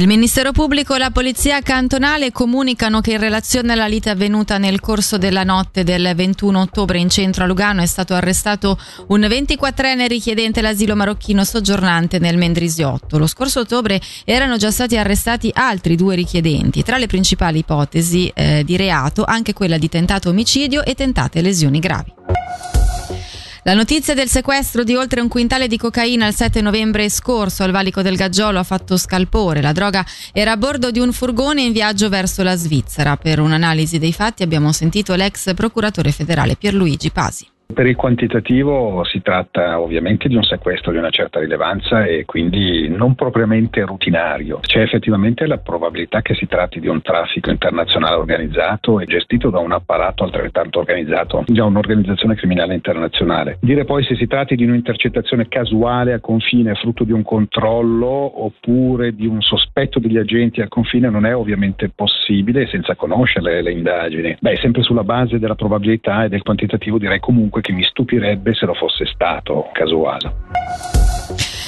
Il Ministero Pubblico e la Polizia Cantonale comunicano che in relazione alla lite avvenuta nel corso della notte del 21 ottobre in centro a Lugano è stato arrestato un 24enne richiedente l'asilo marocchino soggiornante nel Mendrisiotto. Lo scorso ottobre erano già stati arrestati altri due richiedenti. Tra le principali ipotesi eh, di reato anche quella di tentato omicidio e tentate lesioni gravi. La notizia del sequestro di oltre un quintale di cocaina il 7 novembre scorso al valico del Gaggiolo ha fatto scalpore. La droga era a bordo di un furgone in viaggio verso la Svizzera. Per un'analisi dei fatti abbiamo sentito l'ex procuratore federale Pierluigi Pasi. Per il quantitativo si tratta ovviamente di un sequestro di una certa rilevanza e quindi non propriamente rutinario. C'è effettivamente la probabilità che si tratti di un traffico internazionale organizzato e gestito da un apparato altrettanto organizzato, già un'organizzazione criminale internazionale. Dire poi se si tratti di un'intercettazione casuale a confine frutto di un controllo oppure di un sospetto degli agenti al confine non è ovviamente possibile senza conoscere le indagini. Beh, sempre sulla base della probabilità e del quantitativo direi comunque comunque che mi stupirebbe se lo fosse stato casuale.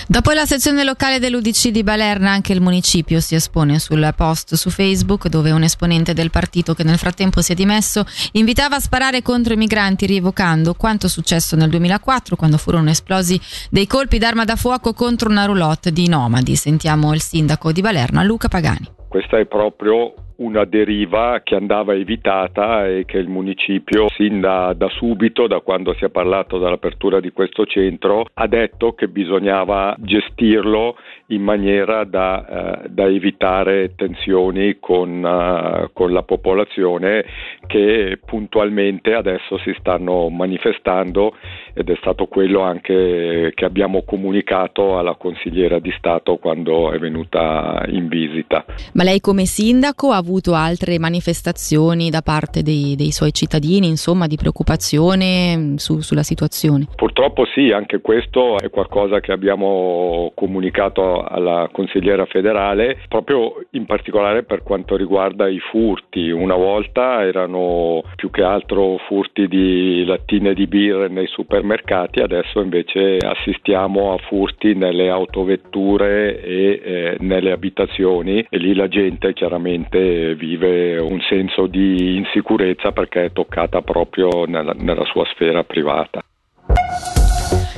Dopo la sezione locale dell'Udc di Balerna, anche il municipio si espone sul post su Facebook dove un esponente del partito che nel frattempo si è dimesso invitava a sparare contro i migranti rievocando quanto successo nel 2004 quando furono esplosi dei colpi d'arma da fuoco contro una roulotte di nomadi. Sentiamo il sindaco di Balerna, Luca Pagani. Questa è proprio una deriva che andava evitata e che il municipio sin da, da, subito, da quando si è parlato dell'apertura di questo centro, ha detto che bisognava gestirlo in maniera da, eh, da evitare tensioni con, uh, con, la popolazione che puntualmente adesso si stanno manifestando ed è stato quello anche che abbiamo comunicato alla consigliera di Stato quando è venuta in visita. Ma lei come sindaco ha avuto altre manifestazioni da parte dei, dei suoi cittadini, insomma, di preoccupazione mm, su, sulla situazione? Purtroppo sì, anche questo è qualcosa che abbiamo comunicato alla consigliera federale, proprio in particolare per quanto riguarda i furti. Una volta erano più che altro furti di lattine di birra nei supermercati, adesso invece assistiamo a furti nelle autovetture e eh, nelle abitazioni e lì la gente chiaramente vive un senso di insicurezza perché è toccata proprio nella, nella sua sfera privata.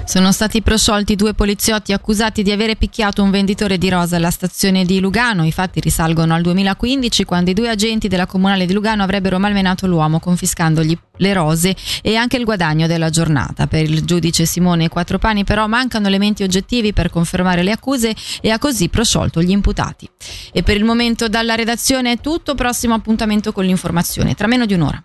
Sono stati prosciolti due poliziotti accusati di avere picchiato un venditore di rosa alla stazione di Lugano. I fatti risalgono al 2015 quando i due agenti della comunale di Lugano avrebbero malmenato l'uomo confiscandogli le rose e anche il guadagno della giornata. Per il giudice Simone Quattropani però mancano elementi oggettivi per confermare le accuse e ha così prosciolto gli imputati. E per il momento dalla redazione è tutto, prossimo appuntamento con l'informazione tra meno di un'ora.